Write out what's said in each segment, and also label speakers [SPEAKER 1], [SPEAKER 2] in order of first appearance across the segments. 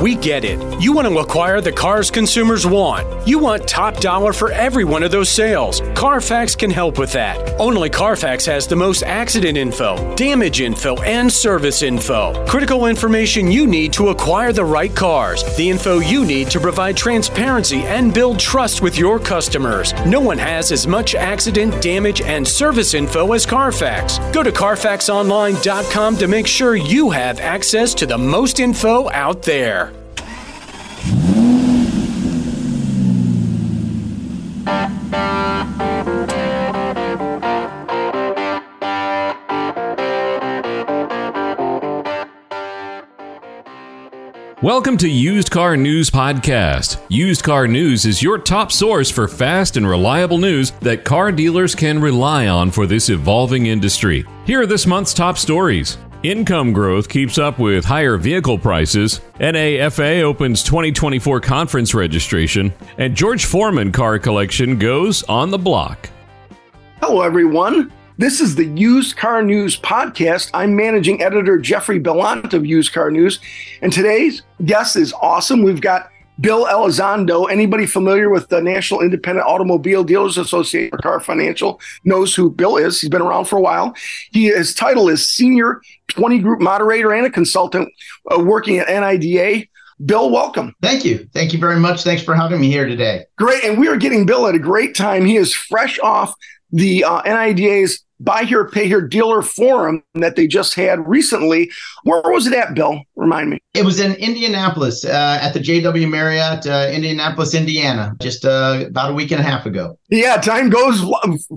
[SPEAKER 1] We get it. You want to acquire the cars consumers want. You want top dollar for every one of those sales. Carfax can help with that. Only Carfax has the most accident info, damage info, and service info. Critical information you need to acquire the right cars. The info you need to provide transparency and build trust with your customers. No one has as much accident, damage, and service info as Carfax. Go to CarfaxOnline.com to make sure you have access to the most info out there.
[SPEAKER 2] Welcome to Used Car News Podcast. Used Car News is your top source for fast and reliable news that car dealers can rely on for this evolving industry. Here are this month's top stories. Income growth keeps up with higher vehicle prices. NAFA opens 2024 conference registration. And George Foreman car collection goes on the block.
[SPEAKER 3] Hello, everyone. This is the Used Car News Podcast. I'm managing editor Jeffrey Bellant of Used Car News. And today's guest is awesome. We've got Bill Elizondo. Anybody familiar with the National Independent Automobile Dealers Association or Car Financial knows who Bill is. He's been around for a while. He, his title is Senior 20 Group Moderator and a consultant uh, working at NIDA. Bill, welcome.
[SPEAKER 4] Thank you. Thank you very much. Thanks for having me here today.
[SPEAKER 3] Great. And we are getting Bill at a great time. He is fresh off the uh, NIDA's buy here, pay here dealer forum that they just had recently. Where was it at, Bill? Remind me.
[SPEAKER 4] It was in Indianapolis uh, at the JW Marriott, uh, Indianapolis, Indiana, just uh, about a week and a half ago.
[SPEAKER 3] Yeah, time goes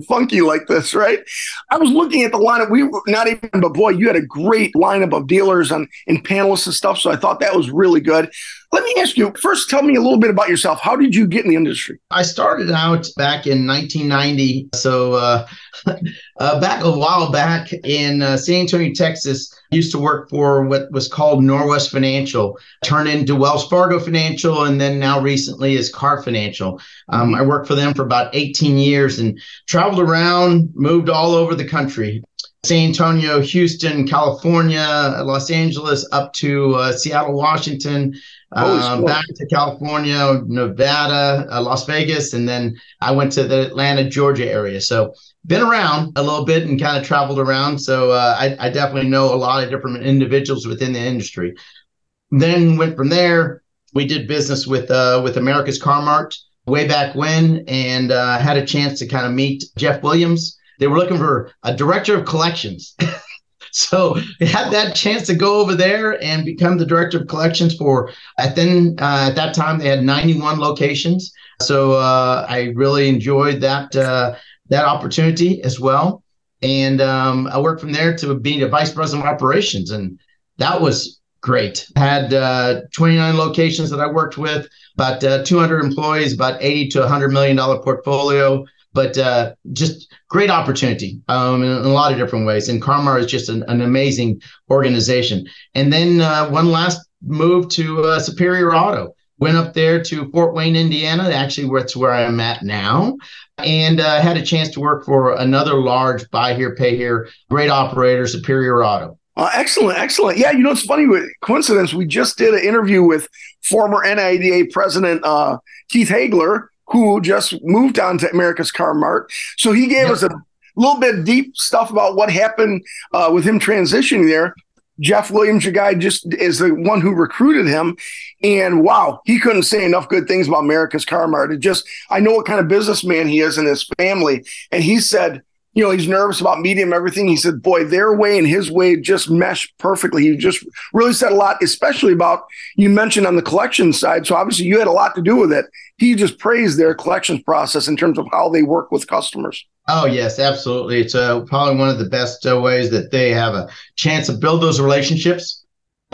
[SPEAKER 3] funky like this, right? I was looking at the lineup. We were not even, but boy, you had a great lineup of dealers and, and panelists and stuff. So I thought that was really good. Let me ask you first, tell me a little bit about yourself. How did you get in the industry?
[SPEAKER 4] I started out back in 1990. So, uh, uh, back a while back in uh, San Antonio, Texas, used to work for what was called Norwest Financial, turned into Wells Fargo Financial, and then now recently is Car Financial. Um, I worked for them for about 18 years and traveled around, moved all over the country. San Antonio, Houston, California, Los Angeles, up to uh, Seattle, Washington, uh, back to California, Nevada, uh, Las Vegas, and then I went to the Atlanta, Georgia area. So been around a little bit and kind of traveled around. So uh, I, I, definitely know a lot of different individuals within the industry. Then went from there. We did business with uh, with America's Car Mart way back when, and uh, had a chance to kind of meet Jeff Williams. They were looking for a director of collections. so I had that chance to go over there and become the director of collections for at then uh, at that time they had 91 locations so uh, i really enjoyed that uh, that opportunity as well. And um, I worked from there to being a vice president of operations. And that was great. Had uh, 29 locations that I worked with, about uh, 200 employees, about 80 to 100 million dollar portfolio. But uh, just great opportunity um, in, in, a lot of different ways. And Car-Mart is just an, an amazing organization. And then uh, one last move to uh, Superior Auto went up there to Fort Wayne, Indiana. Actually, that's where I'm at now and uh, had a chance to work for another large buy here, pay here, great operator, Superior Auto.
[SPEAKER 3] Uh, excellent, excellent. Yeah, you know, it's funny coincidence. We just did an interview with former NIDA president uh, Keith Hagler, who just moved on to America's Car Mart. So he gave yep. us a little bit deep stuff about what happened uh, with him transitioning there. Jeff Williams, your guy, just is the one who recruited him. And wow, he couldn't say enough good things about America's Car Mart. It just, I know what kind of businessman he is and his family. And he said, you know, he's nervous about medium everything. He said, boy, their way and his way just meshed perfectly. He just really said a lot, especially about you mentioned on the collection side. So obviously you had a lot to do with it. He just praised their collections process in terms of how they work with customers.
[SPEAKER 4] Oh yes, absolutely. It's uh, probably one of the best uh, ways that they have a chance to build those relationships.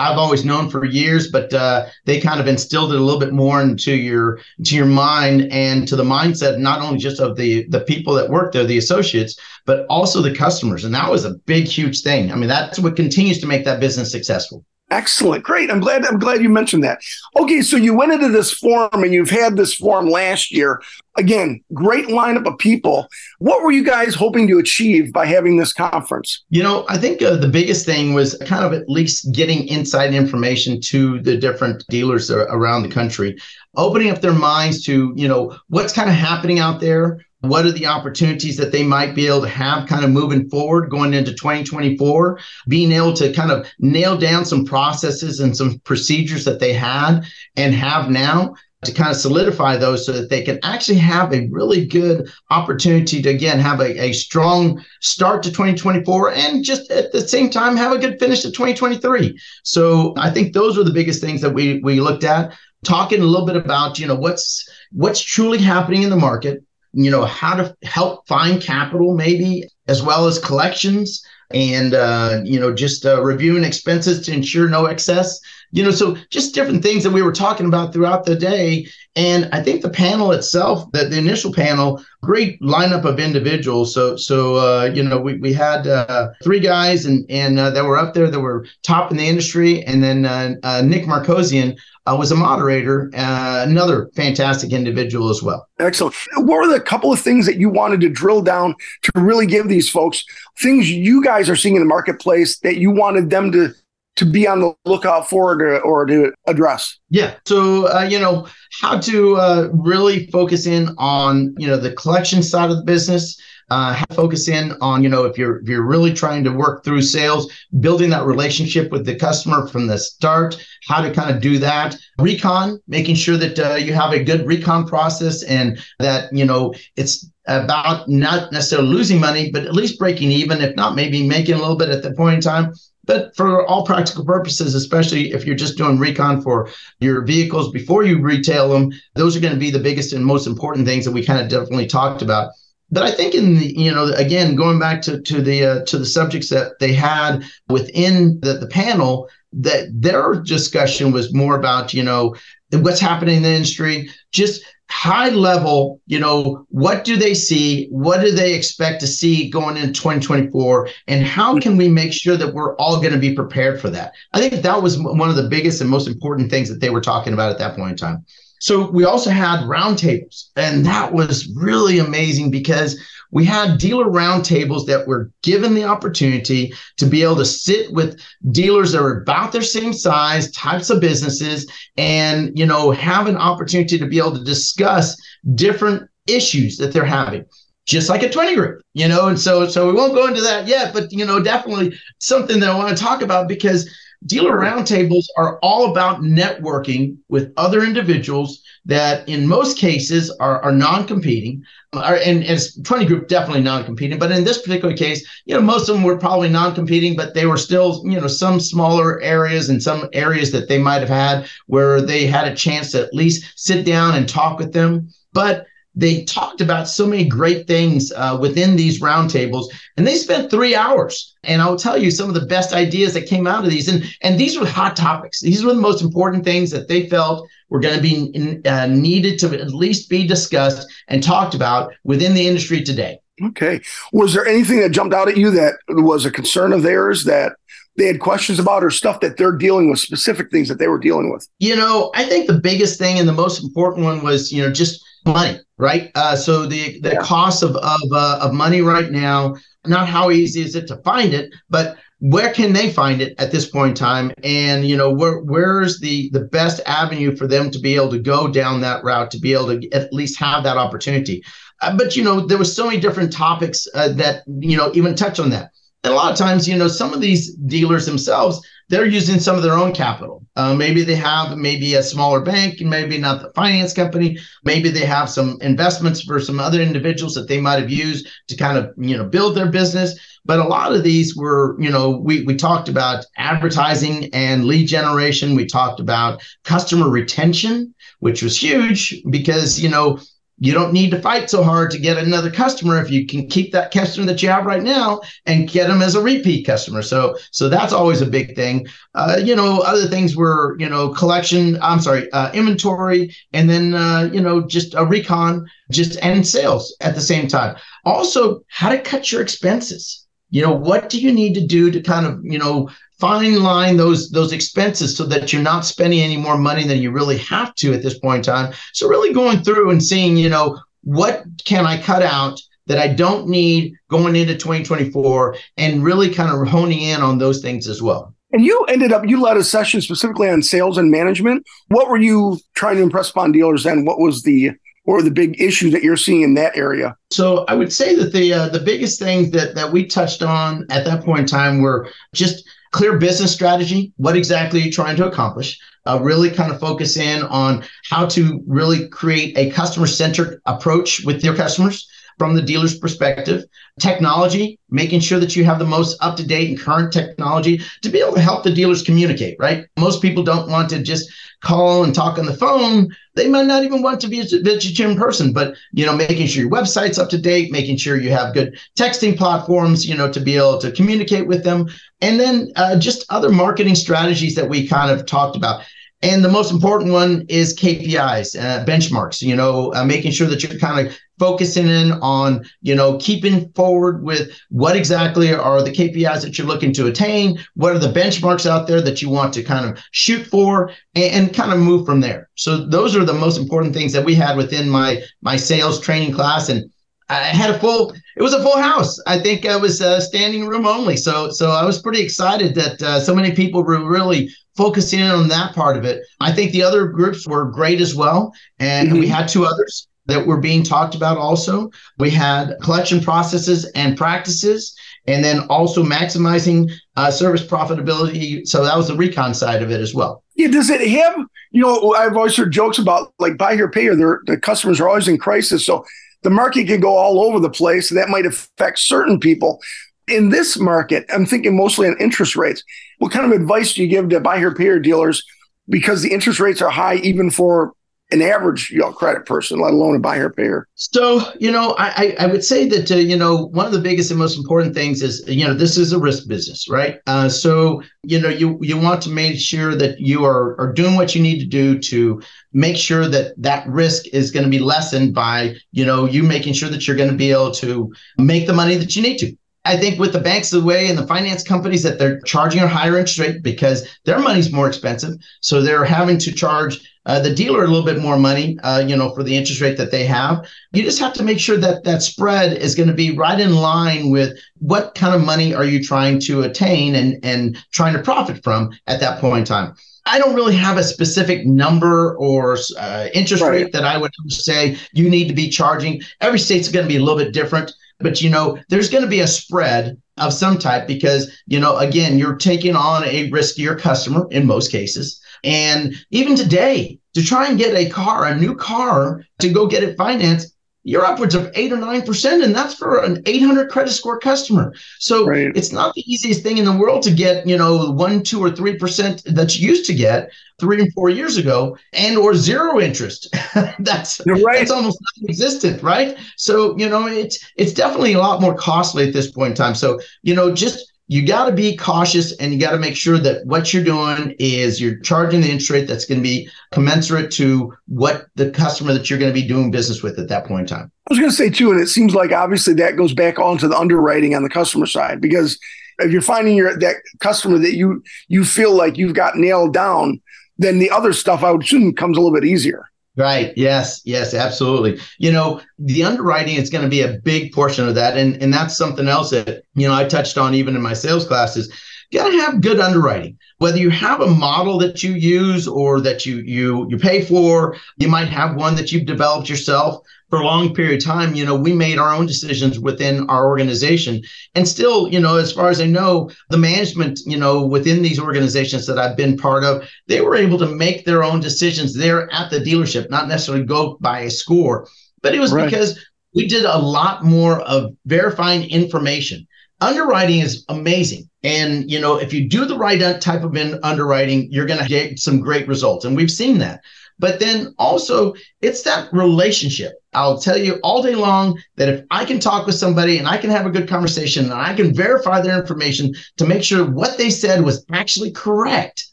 [SPEAKER 4] I've always known for years, but uh, they kind of instilled it a little bit more into your to your mind and to the mindset, not only just of the the people that work there, the associates, but also the customers. And that was a big, huge thing. I mean, that's what continues to make that business successful.
[SPEAKER 3] Excellent. Great. I'm glad I'm glad you mentioned that. Okay, so you went into this forum and you've had this forum last year. Again, great lineup of people. What were you guys hoping to achieve by having this conference?
[SPEAKER 4] You know, I think uh, the biggest thing was kind of at least getting inside information to the different dealers around the country, opening up their minds to, you know, what's kind of happening out there, what are the opportunities that they might be able to have kind of moving forward going into 2024? Being able to kind of nail down some processes and some procedures that they had and have now to kind of solidify those so that they can actually have a really good opportunity to again have a, a strong start to 2024 and just at the same time have a good finish to 2023 so i think those were the biggest things that we we looked at. Talking a little bit about you know what's what's truly happening in the market you know, how to help find capital, maybe, as well as collections and, uh, you know, just uh, reviewing expenses to ensure no excess. You know, so just different things that we were talking about throughout the day. And I think the panel itself, that the initial panel, great lineup of individuals. So, so uh, you know, we, we had uh, three guys and and uh, that were up there that were top in the industry, and then uh, uh, Nick Markosian, uh, was a moderator, another fantastic individual as well.
[SPEAKER 3] Excellent. What were the couple of things that you wanted to drill down to really give these folks things you guys are seeing in the marketplace that you wanted them to to be on the lookout for or to, or to address?
[SPEAKER 4] Yeah. So, uh, you know, how to uh, really focus in on, you know, the collection side of the business, uh, focus in on you know if you're if you're really trying to work through sales building that relationship with the customer from the start how to kind of do that recon making sure that uh, you have a good recon process and that you know it's about not necessarily losing money but at least breaking even if not maybe making a little bit at the point in time but for all practical purposes, especially if you're just doing recon for your vehicles before you retail them, those are going to be the biggest and most important things that we kind of definitely talked about. But I think in the you know again going back to to the uh, to the subjects that they had within the, the panel that their discussion was more about you know what's happening in the industry just high level you know what do they see? What do they expect to see going in 2024 and how can we make sure that we're all going to be prepared for that? I think that was one of the biggest and most important things that they were talking about at that point in time. So we also had roundtables, and that was really amazing because we had dealer roundtables that were given the opportunity to be able to sit with dealers that are about their same size, types of businesses, and you know have an opportunity to be able to discuss different issues that they're having just like a 20 group, you know, and so so we won't go into that yet, but you know, definitely something that I want to talk about because Dealer roundtables are all about networking with other individuals that, in most cases, are, are non-competing. Uh, are, and, and 20 group definitely non-competing, but in this particular case, you know, most of them were probably non-competing, but they were still, you know, some smaller areas and some areas that they might have had where they had a chance to at least sit down and talk with them. But they talked about so many great things uh, within these roundtables, and they spent three hours. And I'll tell you some of the best ideas that came out of these. And and these were hot topics. These were the most important things that they felt were going to be in, uh, needed to at least be discussed and talked about within the industry today.
[SPEAKER 3] Okay. Was there anything that jumped out at you that was a concern of theirs that they had questions about or stuff that they're dealing with, specific things that they were dealing with?
[SPEAKER 4] You know, I think the biggest thing and the most important one was, you know, just money, right? Uh, so the the yeah. cost of of uh, of money right now, not how easy is it to find it, but where can they find it at this point in time and you know where where's the the best avenue for them to be able to go down that route to be able to at least have that opportunity uh, but you know there was so many different topics uh, that you know even touch on that and a lot of times you know some of these dealers themselves they're using some of their own capital. Uh, maybe they have maybe a smaller bank, and maybe not the finance company. Maybe they have some investments for some other individuals that they might have used to kind of you know build their business. But a lot of these were, you know, we we talked about advertising and lead generation. We talked about customer retention, which was huge because you know you don't need to fight so hard to get another customer if you can keep that customer that you have right now and get them as a repeat customer. So so that's always a big thing. Uh, you know, other things were you know collection. I'm sorry, uh, inventory, and then uh, you know just a recon, just and sales at the same time. Also, how to cut your expenses. You know, what do you need to do to kind of you know fine line those those expenses so that you're not spending any more money than you really have to at this point in time. So really going through and seeing, you know, what can I cut out that I don't need going into 2024 and really kind of honing in on those things as well.
[SPEAKER 3] And you ended up, you led a session specifically on sales and management. What were you trying to impress upon dealers then? What was the, or the big issue that you're seeing in that area?
[SPEAKER 4] So I would say that the uh, the biggest things that that we touched on at that point in time were just clear business strategy. What exactly are you trying to accomplish? Uh, really kind of focus in on how to really create a customer centric approach with your customers from the dealer's perspective. Technology, making sure that you have the most up to date and current technology to be able to help the dealers communicate, right? Most people don't want to just call and talk on the phone. They might not even want to be visit you in person, but you know, making sure your website's up to date, making sure you have good texting platforms, you know, to be able to communicate with them, and then uh, just other marketing strategies that we kind of talked about. And the most important one is KPIs, uh, benchmarks, you know, uh, making sure that you're kind of focusing in on, you know, keeping forward with what exactly are the KPIs that you're looking to attain, what are the benchmarks out there that you want to kind of shoot for and, and kind of move from there. So those are the most important things that we had within my my sales training class and I had a full. It was a full house. I think I was uh, standing room only. So so I was pretty excited that uh, so many people were really focusing in on that part of it. I think the other groups were great as well, and mm-hmm. we had two others that were being talked about also. We had collection processes and practices, and then also maximizing uh, service profitability. So that was the recon side of it as well.
[SPEAKER 3] Yeah, does it have? You know, I've always heard jokes about like buy here, pay here. The customers are always in crisis, so the market can go all over the place. That might affect certain people. In this market, I'm thinking mostly on interest rates. What kind of advice do you give to buy here, pay here dealers? Because the interest rates are high even for an average you know, credit person, let alone a buyer payer.
[SPEAKER 4] So, you know, I, I would say that, uh, you know, one of the biggest and most important things is, you know, this is a risk business, right? Uh, so, you know, you, you want to make sure that you are, are doing what you need to do to make sure that that risk is going to be lessened by, you know, you making sure that you're going to be able to make the money that you need to. I think with the banks the way and the finance companies that they're charging a higher interest rate because their money's more expensive. So they're having to charge uh, the dealer a little bit more money, uh, you know, for the interest rate that they have. You just have to make sure that that spread is going to be right in line with what kind of money are you trying to attain and and trying to profit from at that point in time. I don't really have a specific number or uh, interest right. rate that I would say you need to be charging. Every state's going to be a little bit different, but you know, there's going to be a spread of some type because you know, again, you're taking on a riskier customer in most cases. And even today, to try and get a car, a new car, to go get it financed, you're upwards of eight or nine percent, and that's for an 800 credit score customer. So right. it's not the easiest thing in the world to get, you know, one, two, or three percent that you used to get three and four years ago, and or zero interest. that's right. that's almost non-existent, right? So you know, it's it's definitely a lot more costly at this point in time. So you know, just you got to be cautious and you got to make sure that what you're doing is you're charging the interest rate that's going to be commensurate to what the customer that you're going to be doing business with at that point in time.
[SPEAKER 3] I was going to say too, and it seems like obviously that goes back onto the underwriting on the customer side because if you're finding your that customer that you you feel like you've got nailed down, then the other stuff I would assume comes a little bit easier.
[SPEAKER 4] Right. Yes. Yes. Absolutely. You know, the underwriting is going to be a big portion of that, and and that's something else that you know I touched on even in my sales classes. You got to have good underwriting. Whether you have a model that you use or that you you you pay for, you might have one that you've developed yourself for a long period of time, you know, we made our own decisions within our organization. And still, you know, as far as I know, the management, you know, within these organizations that I've been part of, they were able to make their own decisions there at the dealership, not necessarily go by a score. But it was right. because we did a lot more of verifying information. Underwriting is amazing. And, you know, if you do the right type of underwriting, you're going to get some great results. And we've seen that. But then also, it's that relationship. I'll tell you all day long that if I can talk with somebody and I can have a good conversation and I can verify their information to make sure what they said was actually correct,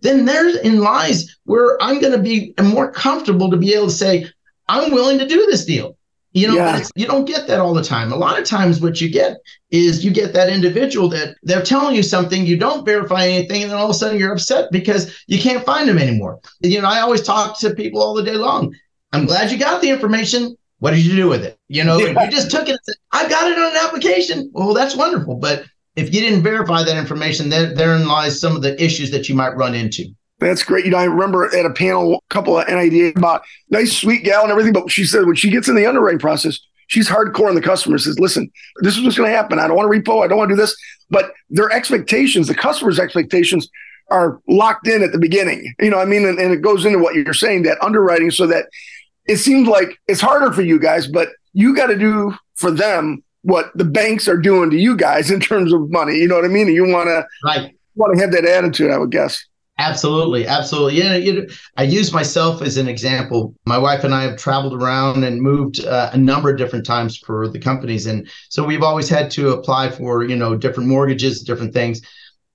[SPEAKER 4] then therein lies where I'm going to be more comfortable to be able to say, I'm willing to do this deal. You know,
[SPEAKER 3] Yeah.
[SPEAKER 4] you don't get that all the time. A lot of times, what you get is you get that individual that they're telling you something, you don't verify anything, and then all of a sudden you're upset because you can't find them anymore. You know, I always talk to people all the day long. I'm glad you got the information. What did you do with it? You know,
[SPEAKER 3] Yeah.
[SPEAKER 4] you just took it and said, I got it on an application. Well, that's wonderful. But if you didn't verify that information, there, therein lies some of the issues that you might run into.
[SPEAKER 3] That's great. You know, I remember at a panel, a couple of NIDA about nice, sweet gal and everything, but she said when she gets in the underwriting process, she's hardcore on the customer. Says, "Listen, this is what's going to happen. I don't want to repo. I don't want to do this." But their expectations, the customer's expectations, are locked in at the beginning. You know, what I mean, and, and it goes into what you're saying that underwriting, so that it seems like it's harder for you guys, but you got to do for them what the banks are doing to you guys in terms of money. You know what I mean? And you want to
[SPEAKER 4] Right.
[SPEAKER 3] want to have that attitude, I would guess.
[SPEAKER 4] Absolutely, absolutely. Yeah, you know, I use myself as an example. My wife and I have traveled around and moved uh, a number of different times for the companies, and so we've always had to apply for you know different mortgages, different things.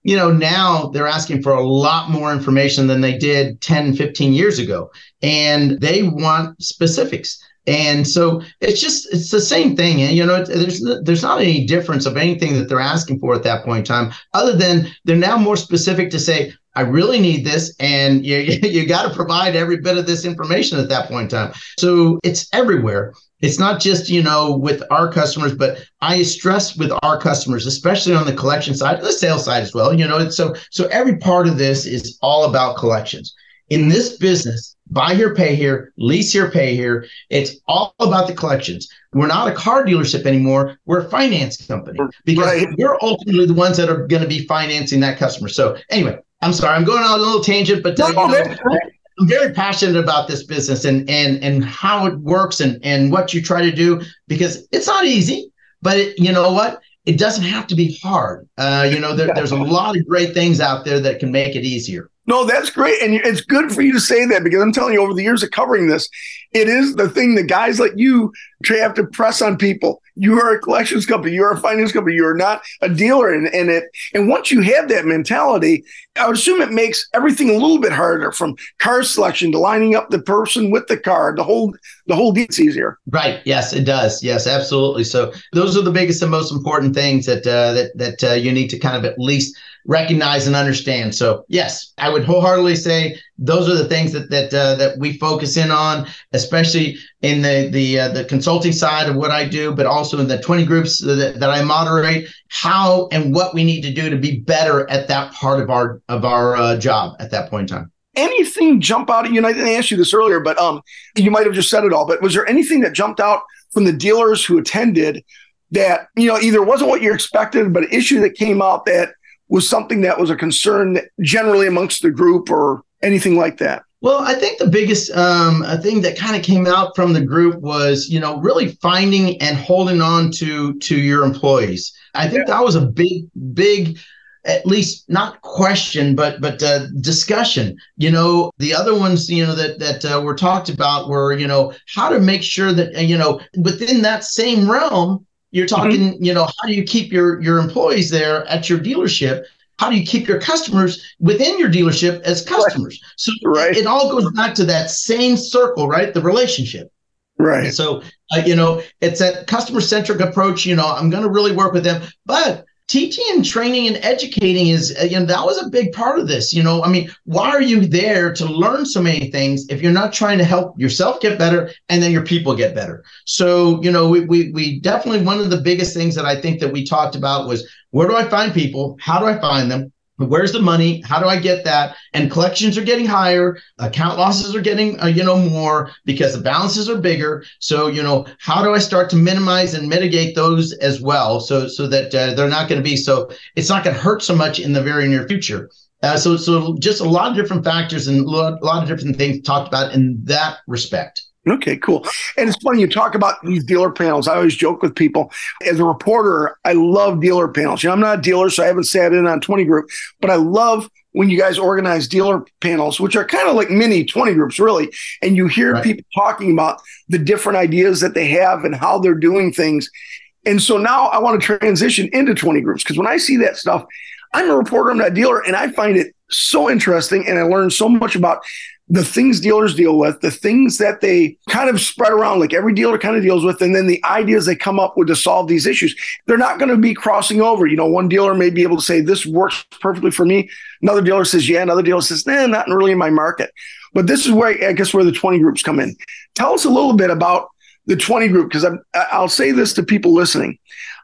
[SPEAKER 4] You know, now they're asking for a lot more information than they did 10, 15 years ago, and they want specifics. And so it's just it's the same thing, and you know, there's there's not any difference of anything that they're asking for at that point in time, other than they're now more specific to say, I really need this, and you you got to provide every bit of this information at that point in time. So it's everywhere. It's not just you know with our customers, but I stress with our customers, especially on the collection side, the sales side as well. You know, so so every part of this is all about collections. In this business, buy here, pay here, lease here, pay here. It's all about the collections. We're not a car dealership anymore. We're a finance company because
[SPEAKER 3] Right.
[SPEAKER 4] we're ultimately the ones that are going to be financing that customer. So anyway, I'm sorry, I'm going on a little tangent, but uh, you know. I'm very passionate about this business and and and how it works and and what you try to do because it's not easy, but it, you know what? It doesn't have to be hard. Uh, you know, there, there's a lot of great things out there that can make it easier.
[SPEAKER 3] No, that's great. And it's good for you to say that because I'm telling you, over the years of covering this, it is the thing that guys like you have to press on people. You are a collections company, you're a finance company, you're not a dealer. And, and it and once you have that mentality, I would assume it makes everything a little bit harder from car selection to lining up the person with the car. The whole the whole deal's easier.
[SPEAKER 4] Right. Yes, it does. Yes, absolutely. So those are the biggest and most important things that uh, that that uh, you need to kind of at least recognize and understand. So yes, I would wholeheartedly say those are the things that that uh, that we focus in on, especially in the the uh, the consulting side of what I do, but also in the 20 groups that, that I moderate. How and what we need to do to be better at that part of our of our uh, job at that point in time.
[SPEAKER 3] Anything jump out at you? And I didn't ask you this earlier, but um, you might have just said it all. But was there anything that jumped out from the dealers who attended that you know either wasn't what you expected, but an issue that came out that was something that was a concern generally amongst the group or anything like that?
[SPEAKER 4] Well, I think the biggest um, thing that kind of came out from the group was, you know, really finding and holding on to to your employees. I think that was a big, big, at least not question, but but uh, discussion. You know, the other ones, you know, that that uh, were talked about were, you know, how to make sure that uh, you know within that same realm, you're talking, you know, how do you keep your your employees there at your dealership? How do you keep your customers within your dealership as customers? So
[SPEAKER 3] Right.
[SPEAKER 4] it all goes back to that same circle, right? The relationship.
[SPEAKER 3] Right.
[SPEAKER 4] So, uh, you know, it's that customer centric approach. You know, I'm going to really work with them, but teaching and training and educating is, uh, you know, that was a big part of this. You know, I mean, why are you there to learn so many things if you're not trying to help yourself get better and then your people get better? So, you know, we, we, we definitely, one of the biggest things that I think that we talked about was where do I find people? How do I find them? Where's the money? How do I get that? And collections are getting higher. Account losses are getting, uh, you know, more because the balances are bigger. So, you know, how do I start to minimize and mitigate those as well, so so that uh, they're not going to be so it's not going to hurt so much in the very near future. Uh, so, so just a lot of different factors and a lot, a lot of different things talked about in that respect.
[SPEAKER 3] Okay, cool. And it's funny you talk about these dealer panels. I always joke with people as a reporter, I love dealer panels. You know, I'm not a dealer, so I haven't sat in on 20 group, but I love when you guys organize dealer panels, which are kind of like mini 20 groups, really. And you hear
[SPEAKER 4] Right.
[SPEAKER 3] people talking about the different ideas that they have and how they're doing things. And so now I want to transition into 20 groups because when I see that stuff, I'm a reporter, I'm not a dealer, and I find it so interesting. And I learn so much about the things dealers deal with, the things that they kind of spread around, like every dealer kind of deals with, and then the ideas they come up with to solve these issues. They're not going to be crossing over. You know, one dealer may be able to say, This works perfectly for me. Another dealer says, Yeah. Another dealer says, Nah, not really in my market. But this is where I guess where the 20 groups come in. Tell us a little bit about the 20 group, because I'll say this to people listening.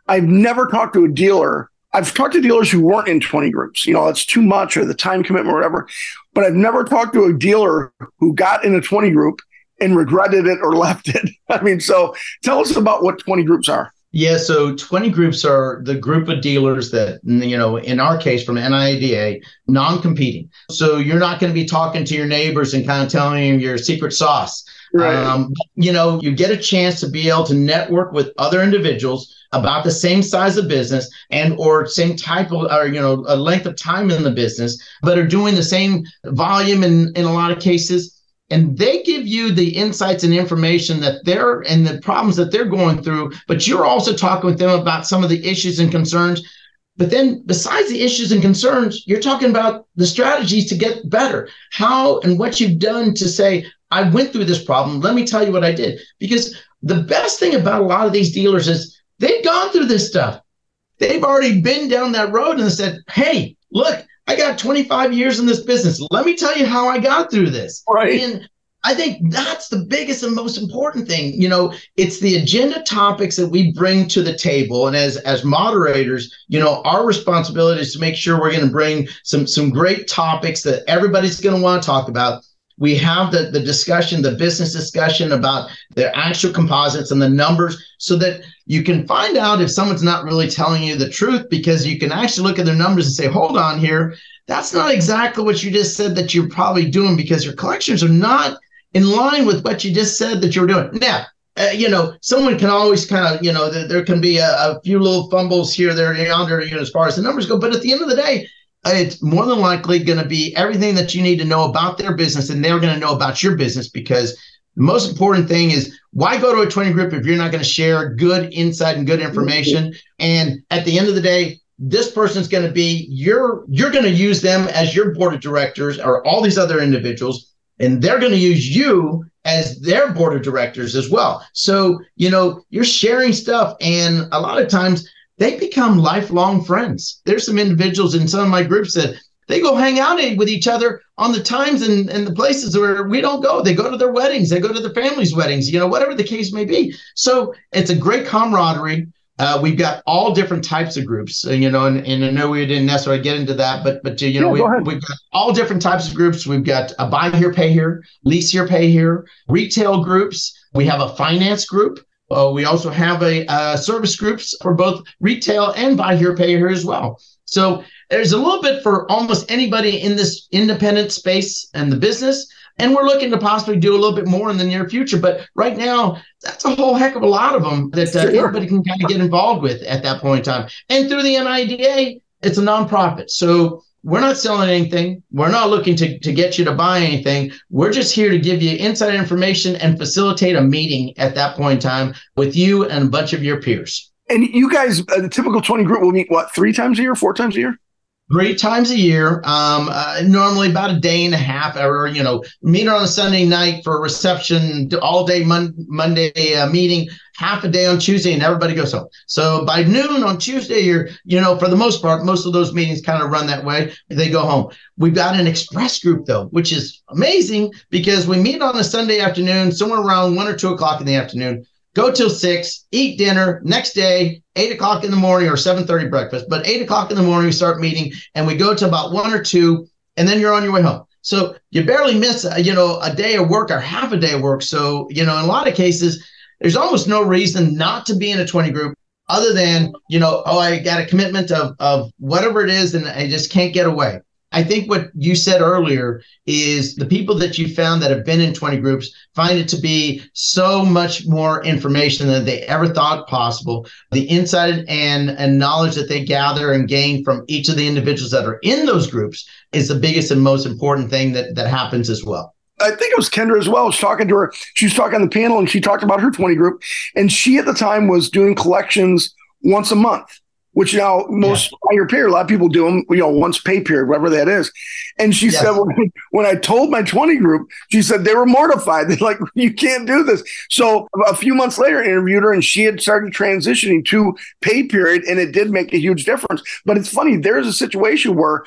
[SPEAKER 3] I've never talked to a dealer I've talked to dealers who weren't in 20 groups. You know, it's too much or the time commitment or whatever. But I've never talked to a dealer who got in a 20 group and regretted it or left it. I mean, so tell us about what 20 groups are.
[SPEAKER 4] Yeah, so 20 groups are the group of dealers that, you know, in our case from NIDA, non competing. So you're not going to be talking to your neighbors and kind of telling them your secret sauce. Right. Um, you know, you get a chance to be able to network with other individuals about the same size of business and or same type of or you know a length of time in the business but are doing the same volume in in a lot of cases and they give you the insights and information that they're and the problems that they're going through but you're also talking with them about some of the issues and concerns. But then besides the issues and concerns you're talking about the strategies to get better. How and what you've done to say i went through this problem. Let me tell you what i did. Because the best thing about a lot of these dealers is They've gone through this stuff. They've already been down that road and said, hey, look, I got 25 years in this business. Let me tell you how I got through this.
[SPEAKER 3] Right.
[SPEAKER 4] And I think that's the biggest and most important thing. You know, it's the agenda topics that we bring to the table. And as as moderators, you know, our responsibility is to make sure we're going to bring some some great topics that everybody's going to want to talk about we have the, the discussion, the business discussion about the actual composites and the numbers so that you can find out if someone's not really telling you the truth because you can actually look at their numbers and say, hold on here, that's not exactly what you just said that you're probably doing because your collections are not in line with what you just said that you're doing. Now, uh, you know, someone can always kind of, you know, there, there can be a, a, few little fumbles here, there, yonder, you know, as far as the numbers go. But at the end of the day, it's more than likely going to be everything that you need to know about their business and they're going to know about your business because the most important thing is why go to a 20 group if you're not going to share good insight and good information and at the end of the day this person's going to be you're you're going to use them as your board of directors or all these other individuals and they're going to use you as their board of directors as well so you know you're sharing stuff and a lot of times they become lifelong friends. There's some individuals in some of my groups that they go hang out with each other on the times and, and the places where we don't go. They go to their weddings, they go to their families' weddings, you know, whatever the case may be. So it's a great camaraderie. Uh, we've got all different types of groups, uh, you know, and, and I know we didn't necessarily get into that, but but you know, yeah, we, have got all different types of groups. We've got a buy here, pay here, lease here, pay here, retail groups. We have a finance group. Uh, we also have a uh, service groups for both retail and buy here, pay here as well. So there's a little bit for almost anybody in this independent space and the business. And we're looking to possibly do a little bit more in the near future. But right now, that's a whole heck of a lot of them that uh, sure. everybody can kind of get involved with at that point in time. And through the NIDA, it's a nonprofit. So we're not selling anything. We're not looking to, to get you to buy anything. We're just here to give you inside information and facilitate a meeting at that point in time with you and a bunch of your peers.
[SPEAKER 3] And you guys, uh, the typical 20 group will meet what, three times a year, four times a year?
[SPEAKER 4] Three times a year. Um, uh, normally about a day and a half, or you know, meet on a Sunday night for a reception, all day Mon- Monday uh, meeting, half a day on Tuesday, and everybody goes home. So by noon on Tuesday, you're you know, for the most part, most of those meetings kind of run that way. They go home. We've got an express group though, which is amazing because we meet on a Sunday afternoon, somewhere around one or two o'clock in the afternoon go till six, eat dinner. Next day, eight o'clock in the morning or seven thirty breakfast. But eight o'clock in the morning, we start meeting, and we go to about one or two, and then you're on your way home. So you barely miss, uh, you know, a day of work or half a day of work. So you know, in a lot of cases, there's almost no reason not to be in a 20 group other than you know, oh, I got a commitment of of whatever it is, and I just can't get away. I think what you said earlier is the people that you found that have been in 20 groups find it to be so much more information than they ever thought possible. The insight and, and knowledge that they gather and gain from each of the individuals that are in those groups is the biggest and most important thing that, that happens as well.
[SPEAKER 3] I think it was Kendra as well. I was talking to her. She was talking on the panel and she talked about her 20 group. And she at the time was doing collections once a month which now most yeah. your period, a lot of people do them, you know, once pay period, whatever that is. And she yes. said, when, when I told my 20 group, she said they were mortified. They're like, you can't do this. So a few months later, I interviewed her and she had started transitioning to pay period and it did make a huge difference. But it's funny, there's a situation where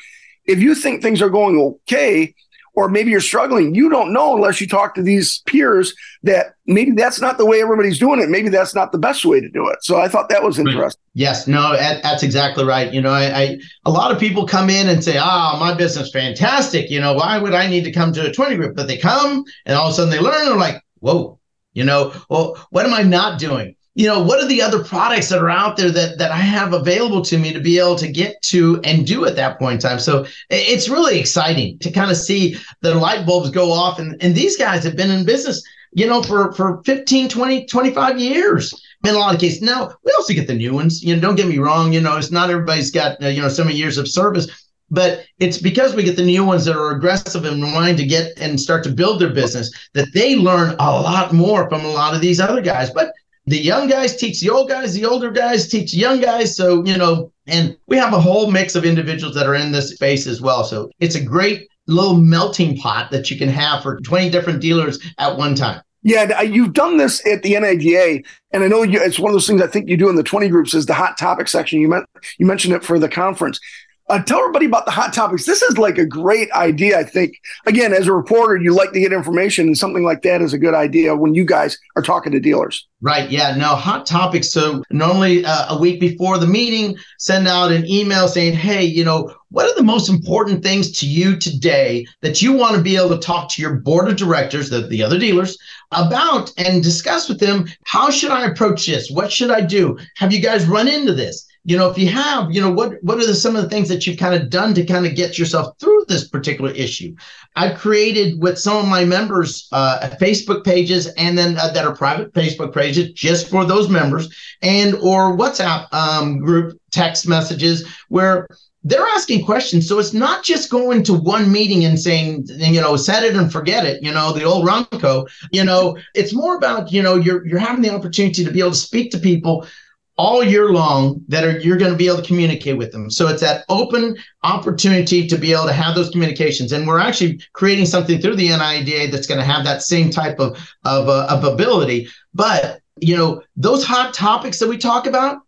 [SPEAKER 3] if you think things are going okay, or maybe you're struggling, you don't know unless you talk to these peers that maybe that's not the way everybody's doing it. Maybe that's not the best way to do it. So I thought that was interesting.
[SPEAKER 4] Yes, no, that's exactly right. You know, I, I a lot of people come in and say, "Ah, oh, my business fantastic." You know, why would I need to come to a 20 group? But they come and all of a sudden they learn. They're like, "Whoa." You know, well, what am I not doing? You know what are the other products that are out there that that i have available to me to be able to get to and do at that point in time? So it's really exciting to kind of see the light bulbs go off. And, and these guys have been in business you know for for 15 20 25 years in a lot of cases. Now we also get the new ones. You know don't get me wrong you know it's not everybody's got uh, you know so many years of service but it's because we get the new ones that are aggressive and wanting to get and start to build their business that they learn a lot more from a lot of these other guys. But the young guys teach the old guys, the older guys teach young guys. So, you know, and we have a whole mix of individuals that are in this space as well. So it's a great little melting pot that you can have for 20 different dealers at one time.
[SPEAKER 3] Yeah, uh, you've done this at the NADA, and I know you, it's one of those things I think you do in the 20 groups is the hot topic section. You, meant, you mentioned it for the conference. Uh, tell everybody about the hot topics. This is like a great idea. I think, again, as a reporter, you like to get information, and something like that is a good idea when you guys are talking to dealers.
[SPEAKER 4] Right. Yeah. No, hot topics. So, normally uh, a week before the meeting, send out an email saying, hey, you know, what are the most important things to you today that you want to be able to talk to your board of directors, the, the other dealers, about and discuss with them? How should I approach this? What should I do? Have you guys run into this? You know if you have you know what what are the, some of the things that you've kind of done to kind of get yourself through this particular issue? I've created with some of my members uh, facebook pages and then uh, that are private facebook pages just for those members and or whatsapp um, group text messages where they're asking questions. So it's not just going to one meeting and saying you know set it and forget it you know the old ronco you know. It's more about you know you're you're having the opportunity to be able to speak to people all year long that are you're going to be able to communicate with them. So it's that open opportunity to be able to have those communications. And we're actually creating something through the NIDA that's going to have that same type of of, uh, of ability. But you know those hot topics that we talk about,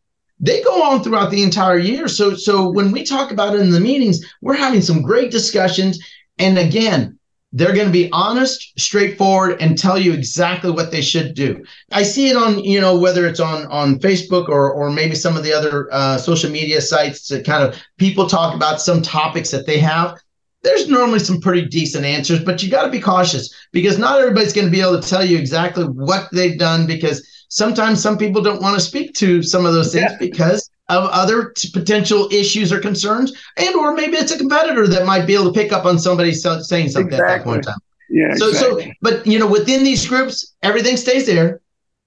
[SPEAKER 4] they go on throughout the entire year. So so when we talk about it in the meetings, we're having some great discussions. And again, they're going to be honest, straightforward, and tell you exactly what they should do. I see it on, you know, whether it's on on Facebook or or maybe some of the other uh, social media sites that kind of people talk about some topics that they have. There's normally some pretty decent answers, but you got to be cautious because not everybody's going to be able to tell you exactly what they've done because sometimes some people don't want to speak to some of those things yeah. because of other t- potential issues or concerns, and or maybe it's a competitor that might be able to pick up on somebody so- saying something exactly. at that point in time.
[SPEAKER 3] Yeah.
[SPEAKER 4] So
[SPEAKER 3] exactly.
[SPEAKER 4] so, but you know, within these groups, everything stays there.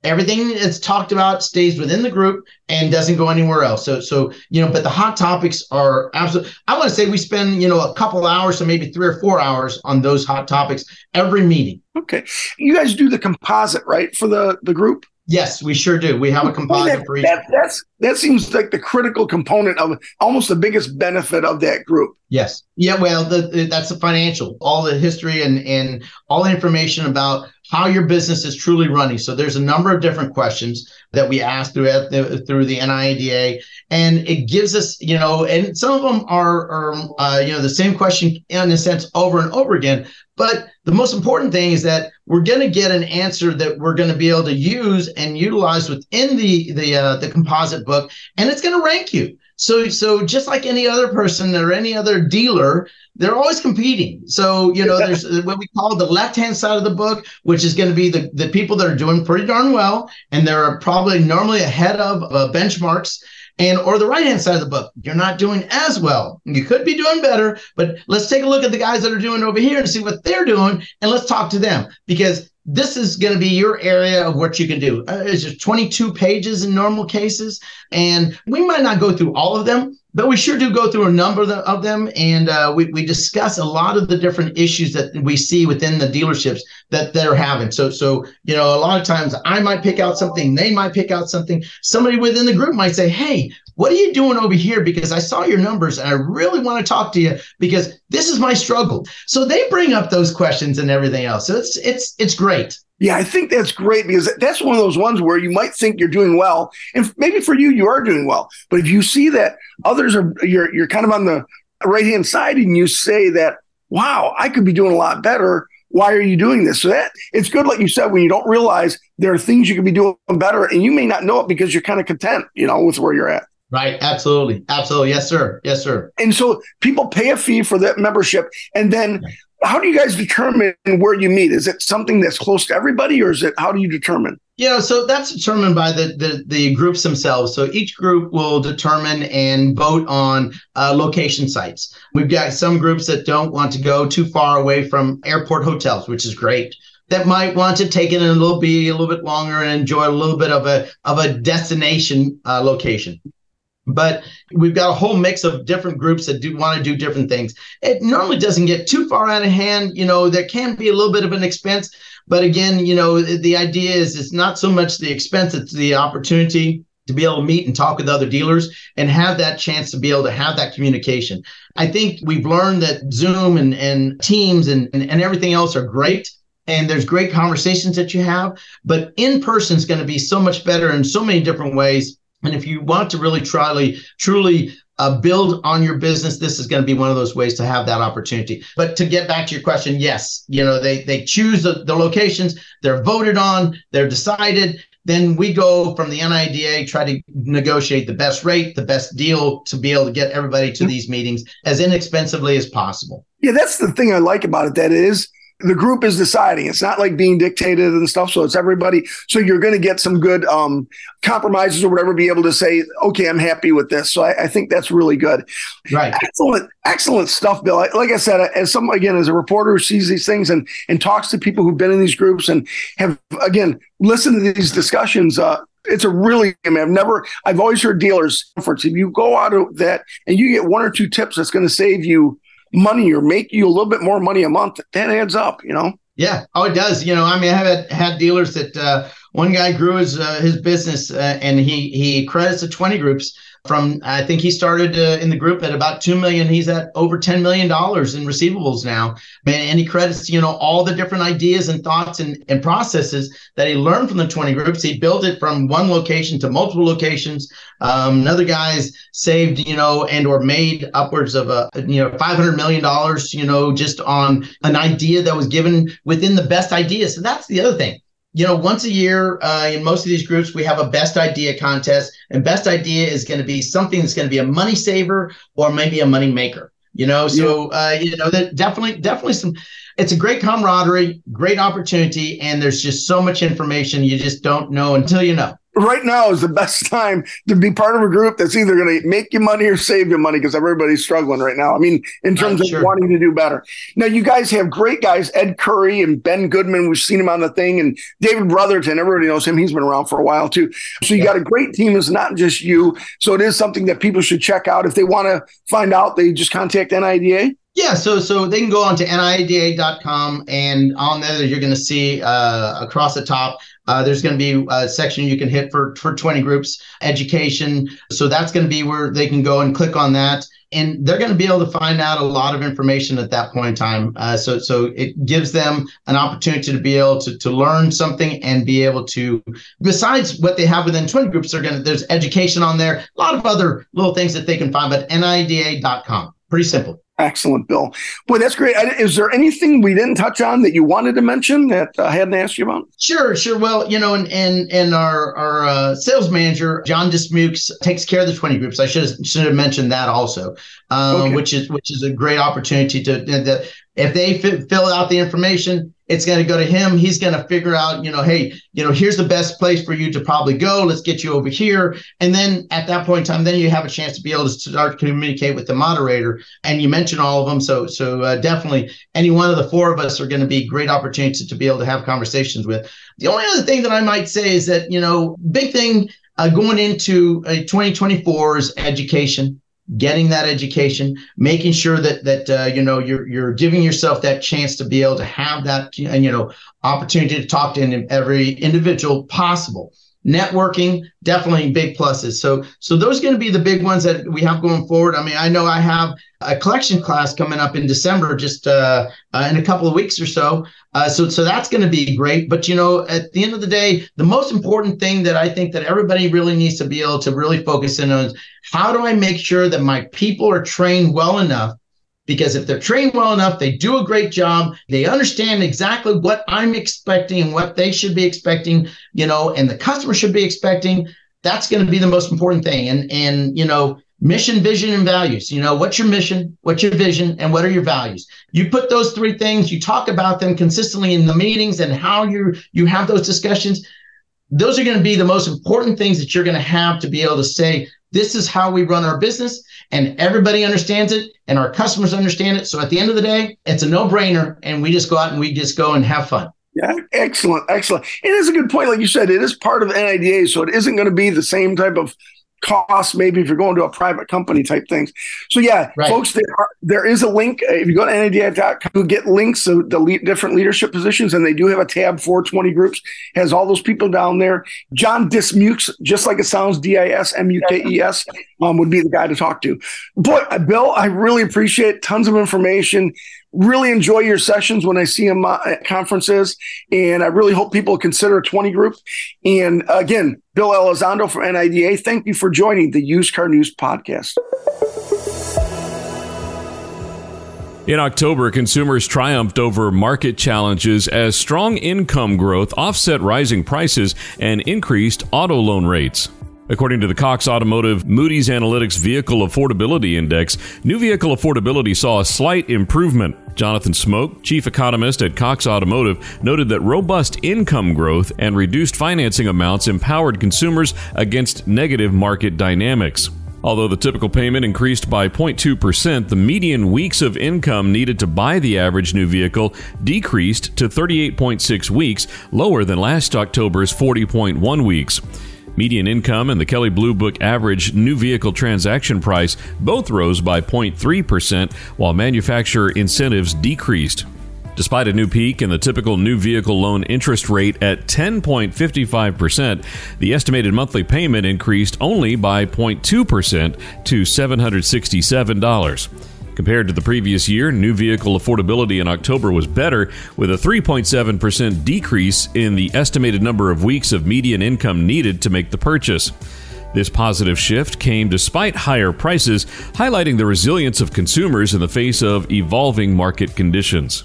[SPEAKER 4] Everything that's talked about stays within the group and doesn't go anywhere else. So, so you know, but the hot topics are absolutely. I want to say we spend you know a couple hours, so maybe three or four hours on those hot topics every meeting.
[SPEAKER 3] Okay, you guys do the composite right for the the group.
[SPEAKER 4] Yes, we sure do. We have a composite
[SPEAKER 3] that,
[SPEAKER 4] for each.
[SPEAKER 3] That, that's that seems like the critical component of almost the biggest benefit of that group.
[SPEAKER 4] Yes. Yeah. Well, the, that's the financial, all the history and and all the information about how your business is truly running. So there's a number of different questions that we ask through the, through the NIDA, and it gives us, you know, and some of them are, are uh, you know, the same question in a sense over and over again. But the most important thing is that we're going to get an answer that we're going to be able to use and utilize within the the uh, the composite book, and it's going to rank you. So so just like any other person or any other dealer, they're always competing. So, you know, there's what we call the left hand side of the book, which is going to be the, the people that are doing pretty darn well. And they're probably normally ahead of uh, benchmarks. And or the right hand side of the book, you're not doing as well. You could be doing better, but let's take a look at the guys that are doing over here and see what they're doing, and let's talk to them because this is going to be your area of what you can do. Uh, it's just 22 pages in normal cases, and we might not go through all of them, but we sure do go through a number of them and uh, we, we discuss a lot of the different issues that we see within the dealerships that they're having. So so you know a lot of times i might pick out something they might pick out something. Somebody within the group might say hey what are you doing over here? Because I saw your numbers and I really want to talk to you because this is my struggle. So they bring up those questions and everything else. So it's it's it's great.
[SPEAKER 3] Yeah, I think that's great because that's one of those ones where you might think you're doing well, and maybe for you you are doing well. But if you see that others are, you're you're kind of on the right hand side, and you say that, "Wow, I could be doing a lot better." Why are you doing this? So that it's good, like you said, when you don't realize there are things you could be doing better, and you may not know it because you're kind of content, you know, with where you're at.
[SPEAKER 4] Right. Absolutely. Absolutely. Yes, sir. Yes, sir.
[SPEAKER 3] And so people pay a fee for that membership, and then how do you guys determine where you meet? Is it something that's close to everybody, or is it how do you determine?
[SPEAKER 4] Yeah, so that's determined by the, the, the groups themselves. So each group will determine and vote on uh, location sites. We've got some groups that don't want to go too far away from airport hotels, which is great. That might want to take it in a little be a little bit longer and enjoy a little bit of a of a destination uh, location but we've got a whole mix of different groups that do want to do different things. It normally doesn't get too far out of hand. You know, there can be a little bit of an expense, but again, you know, the idea is it's not so much the expense, it's the opportunity to be able to meet and talk with other dealers and have that chance to be able to have that communication. I think we've learned that Zoom and, and Teams and, and, and everything else are great and there's great conversations that you have, but in person is going to be so much better in so many different ways and if you want to really truly, truly uh, build on your business, this is going to be one of those ways to have that opportunity. But to get back to your question, yes, you know they they choose the, the locations, they're voted on, they're decided. Then we go from the NIDA, try to negotiate the best rate, the best deal to be able to get everybody to these meetings as inexpensively as possible.
[SPEAKER 3] Yeah, that's the thing I like about it. That it is the group is deciding. It's not like being dictated and stuff. So it's everybody. So you're going to get some good um, compromises or whatever. Be able to say, okay, I'm happy with this. So I, I think that's really good.
[SPEAKER 4] Right.
[SPEAKER 3] Excellent, excellent stuff, Bill. Like I said, as some again as a reporter who sees these things and and talks to people who've been in these groups and have again listened to these discussions. Uh, it's a really, I mean, I've never, I've always heard dealers conference. If you go out of that and you get one or two tips that's going to save you money or make you a little bit more money a month, that adds up, you know?
[SPEAKER 4] Yeah. Oh, it does. You know, I mean, I have had, had dealers that uh, one guy grew his uh, his business uh, and he he credits the 20 groups from I think he started uh, in the group at about two million. He's at over ten million dollars in receivables now, and he credits you know all the different ideas and thoughts and, and processes that he learned from the twenty groups. He built it from one location to multiple locations. Um, another guy's saved you know and or made upwards of a you know five hundred million dollars you know just on an idea that was given within the best idea. So that's the other thing you know, once a year uh, in most of these groups, we have a best idea contest, and best idea is going to be something that's going to be a money saver or maybe a money maker. You know, so uh, you know that definitely, definitely some. It's a great camaraderie, great opportunity, and there's just so much information you just don't know until you know
[SPEAKER 3] right now is the best time to be part of a group that's either going to make you money or save you money because everybody's struggling right now. I mean, in terms of wanting to do better. Now, you guys have great guys, Ed Curry and Ben Goodman. We've seen him on the thing, and David Brotherton. Everybody knows him. He's been around for a while too. So you yeah. got a great team. It's not just you. So it is something that people should check out if they want to find out. They just contact NIDA.
[SPEAKER 4] Yeah, so so they can go on to nida.com and on there you're going to see uh, across the top uh, there's going to be a section you can hit for for 20 groups education. So that's going to be where they can go and click on that, and they're going to be able to find out a lot of information at that point in time. Uh, so so it gives them an opportunity to be able to to learn something and be able to besides what they have within 20 groups, they're going to there's education on there, a lot of other little things that they can find. But nida.com, pretty simple.
[SPEAKER 3] Excellent, Bill. Boy, that's great. Is there anything we didn't touch on that you wanted to mention that I hadn't asked you about?
[SPEAKER 4] Sure, sure. Well, you know, and and, and our our uh, sales manager John Dismukes takes care of the twenty groups. I should have, should have mentioned that also, um, okay. which is which is a great opportunity to. to if they f- fill out the information, it's going to go to him. He's going to figure out, you know, hey, you know, here's the best place for you to probably go. Let's get you over here. And then at that point in time, then you have a chance to be able to start to communicate with the moderator. And you mentioned all of them, so so uh, definitely any one of the four of us are going to be great opportunities to be able to have conversations with. The only other thing that I might say is that you know, big thing uh, going into uh, 2024 is education getting that education, making sure that that uh, you know you're you're giving yourself that chance to be able to have that you know opportunity to talk to every individual possible. Networking, definitely big pluses. So, so those are going to be the big ones that we have going forward. I mean, I know I have a collection class coming up in December, just uh, uh, in a couple of weeks or so. Uh, so, so that's going to be great. But you know, at the end of the day, the most important thing that I think that everybody really needs to be able to really focus in on is how do I make sure that my people are trained well enough because if they're trained well enough, they do a great job. They understand exactly what I'm expecting and what they should be expecting, you know, and the customer should be expecting. That's going to be the most important thing. And and you know, mission, vision, and values. You know, what's your mission, what's your vision, and what are your values? You put those three things, you talk about them consistently in the meetings and how you you have those discussions. Those are going to be the most important things that you're going to have to be able to say, this is how we run our business and everybody understands it and our customers understand it. So at the end of the day, it's a no brainer and we just go out and we just go and have fun.
[SPEAKER 3] Yeah, excellent, excellent. It is a good point. Like you said, it is part of NIDA, so it isn't going to be the same type of cost maybe if you're going to a private company type things. So yeah, right. folks, there are, there is a link if you go to NADA.com, you get links to the le- different leadership positions, and they do have a tab for 20 groups. Has all those people down there. John Dismukes, just like it sounds, D I S M U K E S, um, would be the guy to talk to. But Bill, I really appreciate tons of information really enjoy your sessions when I see them uh, at conferences. And I really hope people consider a 20 group. And again, Bill Elizondo from NIDA, thank you for joining the Used Car News podcast.
[SPEAKER 2] In October, consumers triumphed over market challenges as strong income growth offset rising prices and increased auto loan rates. According to the Cox Automotive Moody's Analytics Vehicle Affordability Index, new vehicle affordability saw a slight improvement. Jonathan Smoke, chief economist at Cox Automotive, noted that robust income growth and reduced financing amounts empowered consumers against negative market dynamics. Although the typical payment increased by 0.2%, the median weeks of income needed to buy the average new vehicle decreased to 38.6 weeks, lower than last October's 40.1 weeks. Median income and the Kelley Blue Book average new vehicle transaction price both rose by 0.3%, while manufacturer incentives decreased. Despite a new peak in the typical new vehicle loan interest rate at 10.55%, the estimated monthly payment increased only by 0.2% to $767. Compared to the previous year, new vehicle affordability in October was better, with a 3.7% decrease in the estimated number of weeks of median income needed to make the purchase. This positive shift came despite higher prices, highlighting the resilience of consumers in the face of evolving market conditions.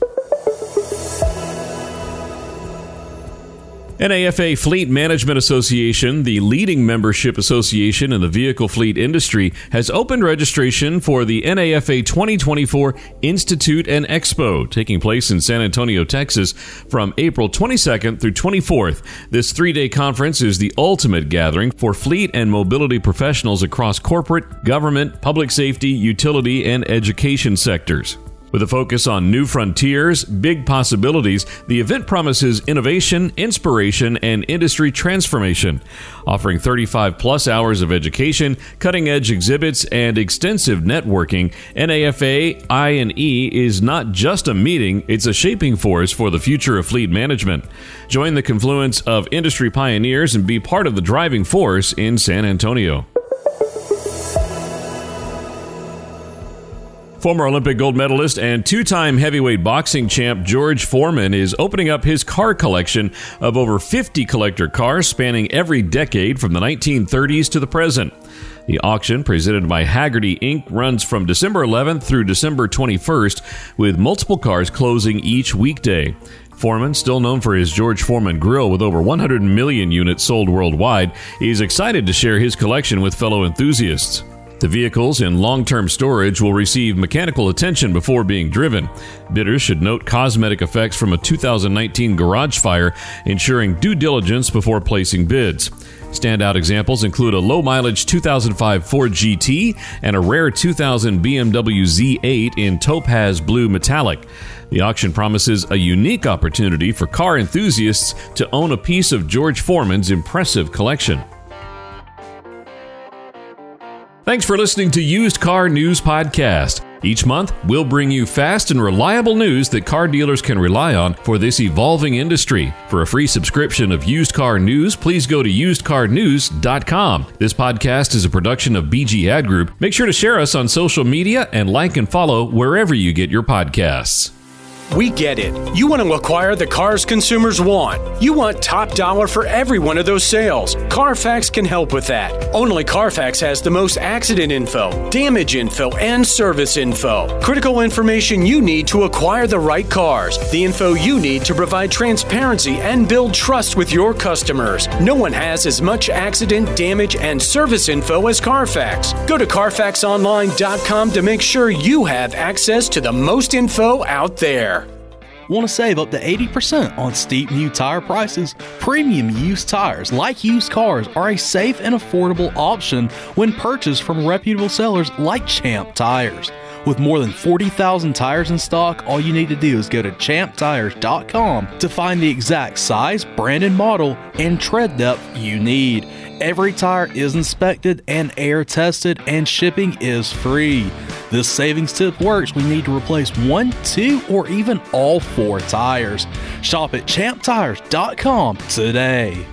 [SPEAKER 2] NAFA Fleet Management Association, the leading membership association in the vehicle fleet industry, has opened registration for the NAFA 2024 Institute and Expo, taking place in San Antonio, Texas, from April 22nd through 24th. This three day conference is the ultimate gathering for fleet and mobility professionals across corporate, government, public safety, utility, and education sectors. With a focus on new frontiers, big possibilities, the event promises innovation, inspiration, and industry transformation. Offering 35 plus hours of education, cutting edge exhibits, and extensive networking, NAFA I&E is not just a meeting, it's a shaping force for the future of fleet management. Join the confluence of industry pioneers and be part of the driving force in San Antonio. Former Olympic gold medalist and two time heavyweight boxing champ George Foreman is opening up his car collection of over 50 collector cars spanning every decade from the 1930s to the present. The auction, presented by Hagerty Inc., runs from December 11th through December 21st, with multiple cars closing each weekday. Foreman, still known for his George Foreman grill with over 100 million units sold worldwide, is excited to share his collection with fellow enthusiasts. The vehicles in long term storage will receive mechanical attention before being driven. Bidders should note cosmetic effects from a 2019 garage fire, ensuring due diligence before placing bids. Standout examples include a low mileage 2005 Ford GT and a rare 2000 BMW Z8 in topaz blue metallic. The auction promises a unique opportunity for car enthusiasts to own a piece of George Foreman's impressive collection. Thanks for listening to Used Car News Podcast. Each month, we'll bring you fast and reliable news that car dealers can rely on for this evolving industry. For a free subscription of Used Car News, please go to usedcarnews.com. This podcast is a production of BG Ad Group. Make sure to share us on social media and like and follow wherever you get your podcasts.
[SPEAKER 1] We get it. You want to acquire the cars consumers want. You want top dollar for every one of those sales. Carfax can help with that. Only Carfax has the most accident info, damage info, and service info. Critical information you need to acquire the right cars. The info you need to provide transparency and build trust with your customers. No one has as much accident, damage, and service info as Carfax. Go to CarfaxOnline.com to make sure you have access to the most info out there.
[SPEAKER 5] Want to save up to 80% on steep new tire prices? Premium used tires, like used cars, are a safe and affordable option when purchased from reputable sellers like Champ Tires. With more than 40,000 tires in stock, all you need to do is go to champtires.com to find the exact size, brand, and model and tread depth you need. Every tire is inspected and air tested, and shipping is free. This savings tip works when you need to replace one, two, or even all four tires. Shop at champtires.com today.